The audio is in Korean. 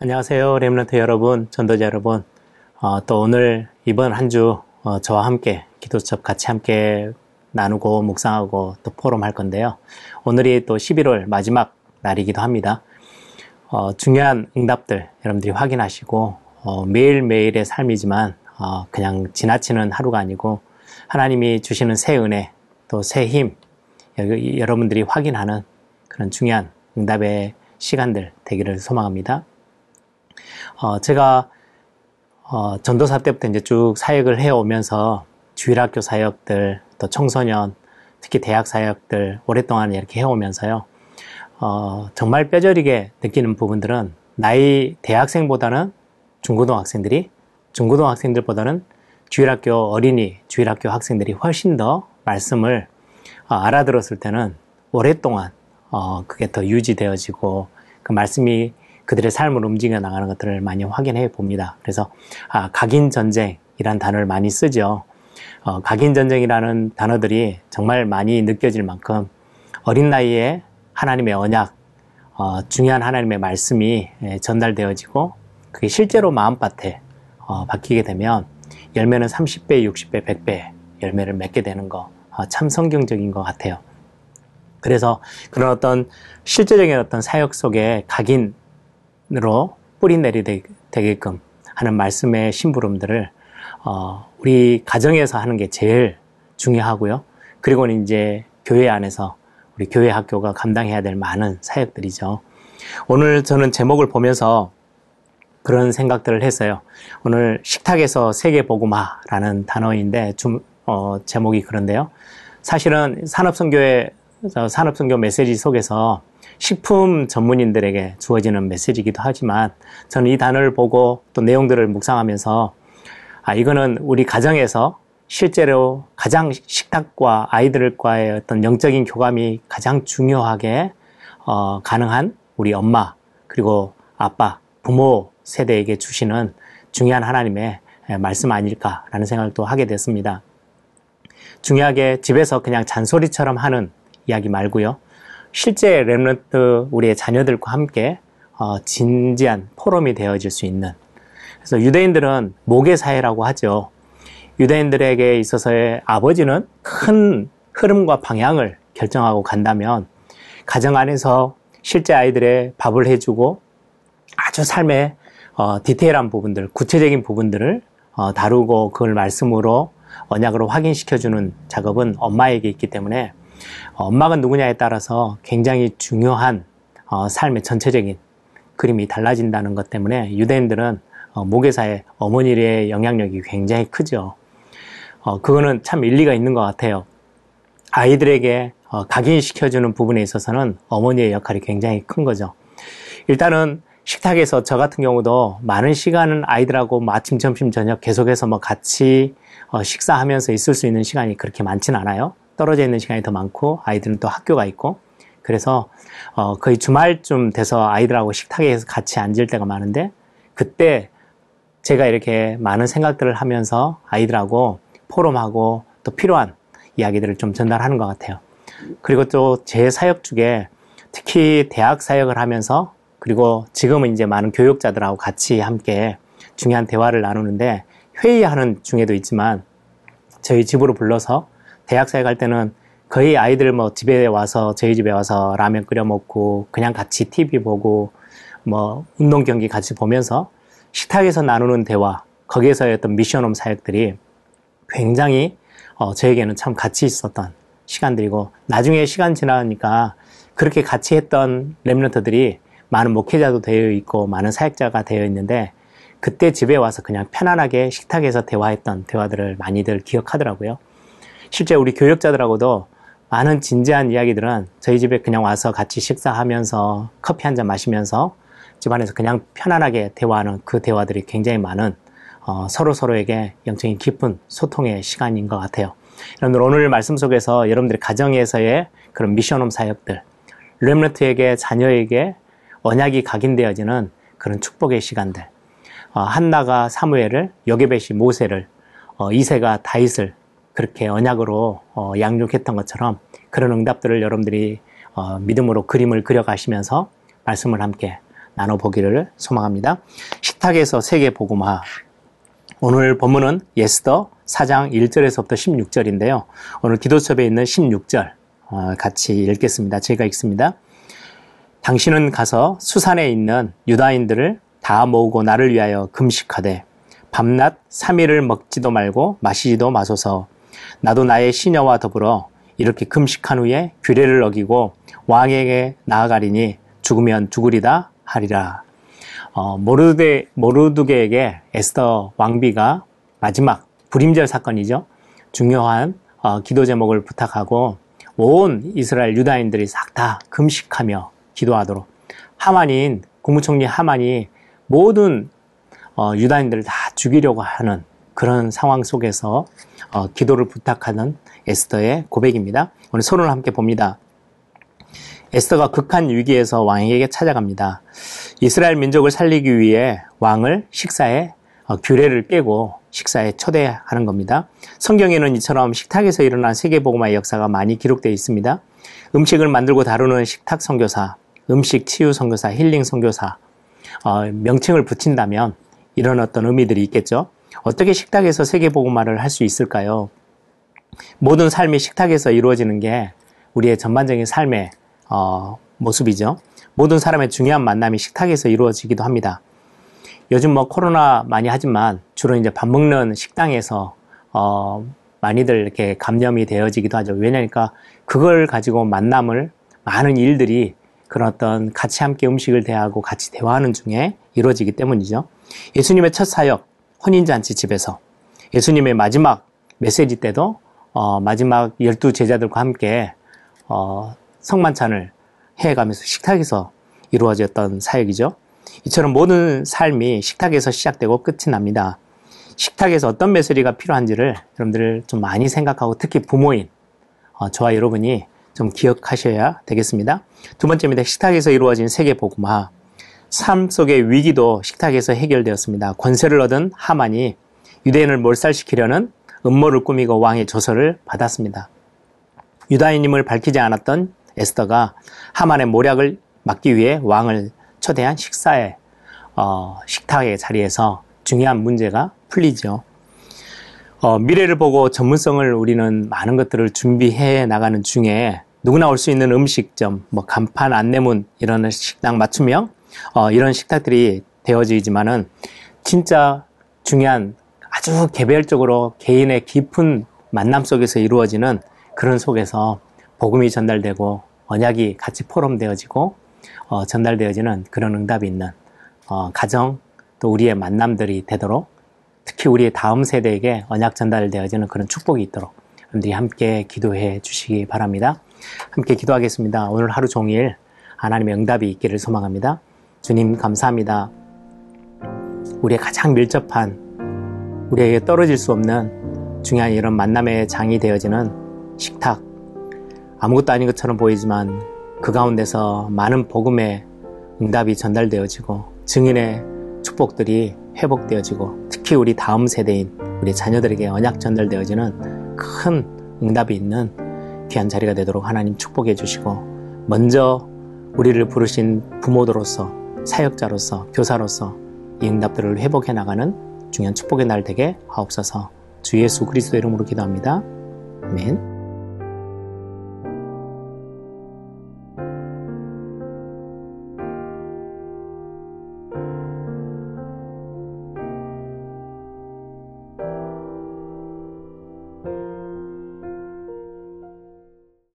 안녕하세요. 렘런트 여러분, 전도자 여러분. 어, 또 오늘 이번 한주 어, 저와 함께 기도첩 같이 함께 나누고 묵상하고 또 포럼 할 건데요. 오늘이 또 11월 마지막 날이기도 합니다. 어, 중요한 응답들 여러분들이 확인하시고 어, 매일매일의 삶이지만 어, 그냥 지나치는 하루가 아니고 하나님이 주시는 새 은혜 또 새 힘 여러분들이 확인하는 그런 중요한 응답의 시간들 되기를 소망합니다. 어, 제가 어, 전도사 때부터 이제 쭉 사역을 해오면서 주일학교 사역들, 또 청소년, 특히 대학 사역들 오랫동안 이렇게 해오면서요. 어, 정말 뼈저리게 느끼는 부분들은 나이 대학생보다는 중고등학생들이, 중고등학생들보다는 주일학교 어린이, 주일학교 학생들이 훨씬 더 말씀을 어, 알아들었을 때는 오랫동안 어, 그게 더 유지되어지고 그 말씀이 그들의 삶을 움직여 나가는 것들을 많이 확인해 봅니다. 그래서 아, 각인 전쟁이란 단어를 많이 쓰죠. 어, 각인 전쟁이라는 단어들이 정말 많이 느껴질 만큼 어린 나이에 하나님의 언약, 어, 중요한 하나님의 말씀이 예, 전달되어지고 그게 실제로 마음밭에 어, 바뀌게 되면 열매는 30배, 60배, 100배 열매를 맺게 되는 거 참 성경적인 것 같아요. 그래서 그런 어떤 실제적인 어떤 사역 속에 각인 으로 뿌리 내리게끔 하는 말씀의 심부름들을 어, 우리 가정에서 하는 게 제일 중요하고요. 그리고는 이제 교회 안에서 우리 교회 학교가 감당해야 될 많은 사역들이죠. 오늘 저는 제목을 보면서 그런 생각들을 했어요. 오늘 식탁에서 세계 복음화라는 단어인데 좀 어, 제목이 그런데요. 사실은 산업선교의 산업선교 메시지 속에서 식품 전문인들에게 주어지는 메시지이기도 하지만 저는 이 단어를 보고 또 내용들을 묵상하면서 아, 이거는 우리 가정에서 실제로 가장 식탁과 아이들과의 어떤 영적인 교감이 가장 중요하게 어, 가능한 우리 엄마 그리고 아빠 부모 세대에게 주시는 중요한 하나님의 말씀 아닐까라는 생각을 또 하게 됐습니다. 중요하게 집에서 그냥 잔소리처럼 하는 이야기 말고요. 실제 랩런트 우리의 자녀들과 함께 어, 진지한 포럼이 되어질 수 있는 그래서 유대인들은 모계 사회라고 하죠. 유대인들에게 있어서의 아버지는 큰 흐름과 방향을 결정하고 간다면 가정 안에서 실제 아이들의 밥을 해주고 아주 삶의 어, 디테일한 부분들, 구체적인 부분들을 어, 다루고 그걸 말씀으로 언약으로 확인시켜주는 작업은 엄마에게 있기 때문에 엄마가 누구냐에 따라서 굉장히 중요한 어, 삶의 전체적인 그림이 달라진다는 것 때문에 유대인들은 어, 모계사의 어머니의 영향력이 굉장히 크죠. 어, 그거는 참 일리가 있는 것 같아요. 아이들에게 각인시켜주는 부분에 있어서는 어머니의 역할이 굉장히 큰 거죠. 일단은 식탁에서 저 같은 경우도 많은 시간은 아이들하고 뭐 아침, 점심, 저녁 계속해서 뭐 같이 식사하면서 있을 수 있는 시간이 그렇게 많지는 않아요. 떨어져 있는 시간이 더 많고 아이들은 또 학교가 있고 그래서 어 거의 주말쯤 돼서 아이들하고 식탁에서 같이 앉을 때가 많은데 그때 제가 이렇게 많은 생각들을 하면서 아이들하고 포럼하고 또 필요한 이야기들을 좀 전달하는 것 같아요. 그리고 또 제 사역 중에 특히 대학 사역을 하면서 그리고 지금은 이제 많은 교육자들하고 같이 함께 중요한 대화를 나누는데 회의하는 중에도 있지만 저희 집으로 불러서 대학사에 갈 때는 거의 아이들 뭐 집에 와서 저희 집에 와서 라면 끓여 먹고 그냥 같이 TV 보고 뭐 운동 경기 같이 보면서 식탁에서 나누는 대화 거기에서의 어떤 미션홈 사역들이 굉장히 어, 저에게는 참 가치 있었던 시간들이고 나중에 시간 지나니까 그렇게 같이 했던 랩런트들이 많은 목회자도 되어 있고 많은 사역자가 되어 있는데 그때 집에 와서 그냥 편안하게 식탁에서 대화했던 대화들을 많이들 기억하더라고요. 실제 우리 교육자들하고도 많은 진지한 이야기들은 저희 집에 그냥 와서 같이 식사하면서 커피 한 잔 마시면서 집안에서 그냥 편안하게 대화하는 그 대화들이 굉장히 많은 어, 서로 서로에게 영적인 깊은 소통의 시간인 것 같아요. 여러분들 오늘 말씀 속에서 여러분들의 가정에서의 그런 미션홈 사역들, 렘런트에게 자녀에게 언약이 각인되어지는 그런 축복의 시간들, 어, 한나가 사무엘을, 여게벳이 모세를, 어, 이세가 다윗을 그렇게 언약으로 어, 양육했던 것처럼 그런 응답들을 여러분들이 어, 믿음으로 그림을 그려가시면서 말씀을 함께 나눠보기를 소망합니다. 식탁에서 세계 복음화. 오늘 본문은 에스더 4장 1절에서부터 16절인데요. 오늘 기도첩에 있는 16절 어, 같이 읽겠습니다. 제가 읽습니다. 당신은 가서 수산에 있는 유다인들을 다 모으고 나를 위하여 금식하되 밤낮 3일을 먹지도 말고 마시지도 마소서 나도 나의 시녀와 더불어 이렇게 금식한 후에 규례를 어기고 왕에게 나아가리니 죽으면 죽으리다 하리라. 어, 모르드 모르드게에게 에스더 왕비가 마지막 불임절 사건이죠. 중요한 어, 기도 제목을 부탁하고 온 이스라엘 유다인들이 싹 다 금식하며 기도하도록 하만인 국무총리 하만이 모든 어, 유다인들을 다 죽이려고 하는 그런 상황 속에서 어, 기도를 부탁하는 에스더의 고백입니다. 오늘 서론을 함께 봅니다. 에스더가 극한 위기에서 왕에게 찾아갑니다. 이스라엘 민족을 살리기 위해 왕을 식사에 어, 규례를 깨고 식사에 초대하는 겁니다. 성경에는 이처럼 식탁에서 일어난 세계보고마의 역사가 많이 기록되어 있습니다. 음식을 만들고 다루는 식탁 선교사, 음식 치유 선교사, 힐링 선교사 어, 명칭을 붙인다면 이런 어떤 의미들이 있겠죠. 어떻게 식탁에서 세계보고마를 할수 있을까요? 모든 삶이 식탁에서 이루어지는 게 우리의 전반적인 삶의 어, 모습이죠. 모든 사람의 중요한 만남이 식탁에서 이루어지기도 합니다. 요즘 뭐 코로나 많이 하지만 주로 이제 밥 먹는 식당에서 어, 많이들 이렇게 감염이 되어지기도 하죠. 왜냐니까 그걸 가지고 만남을 많은 일들이 그런 어떤 같이 함께 음식을 대하고 같이 대화하는 중에 이루어지기 때문이죠. 예수님의 첫 사역, 혼인잔치 집에서 예수님의 마지막 메시지 때도 어, 마지막 열두 제자들과 함께 어, 성만찬을 해가면서 식탁에서 이루어졌던 사역이죠. 이처럼 모든 삶이 식탁에서 시작되고 끝이 납니다. 식탁에서 어떤 메시지가 필요한지를 여러분들 좀 많이 생각하고 특히 부모인 어, 저와 여러분이 좀 기억하셔야 되겠습니다. 두 번째입니다. 식탁에서 이루어진 세계 복음화. 삶 속의 위기도 식탁에서 해결되었습니다. 권세를 얻은 하만이 유대인을 몰살시키려는 음모를 꾸미고 왕의 조서를 받았습니다. 유다인임을 밝히지 않았던 에스더가 하만의 모략을 막기 위해 왕을 초대한 식사의 어, 식탁의 자리에서 중요한 문제가 풀리죠. 어, 미래를 보고 전문성을 우리는 많은 것들을 준비해 나가는 중에 누구나 올 수 있는 음식점, 뭐 간판, 안내문 이런 식당 맞춤형 어, 이런 식탁들이 되어지지만은 진짜 중요한 아주 개별적으로 개인의 깊은 만남 속에서 이루어지는 그런 속에서 복음이 전달되고 언약이 같이 포럼되어지고 어, 전달되어지는 그런 응답이 있는 어, 가정 또 우리의 만남들이 되도록 특히 우리의 다음 세대에게 언약 전달되어지는 그런 축복이 있도록 여러분들이 함께 기도해 주시기 바랍니다. 함께 기도하겠습니다. 오늘 하루 종일 하나님의 응답이 있기를 소망합니다. 주님 감사합니다. 우리의 가장 밀접한 우리에게 떨어질 수 없는 중요한 이런 만남의 장이 되어지는 식탁 아무것도 아닌 것처럼 보이지만 그 가운데서 많은 복음의 응답이 전달되어지고 증인의 축복들이 회복되어지고 특히 우리 다음 세대인 우리 자녀들에게 언약 전달되어지는 큰 응답이 있는 귀한 자리가 되도록 하나님 축복해 주시고 먼저 우리를 부르신 부모들로서 사역자로서 교사로서 이 응답들을 회복해 나가는 중요한 축복의 날 되게 하옵소서 주 예수 그리스도 이름으로 기도합니다. 아멘.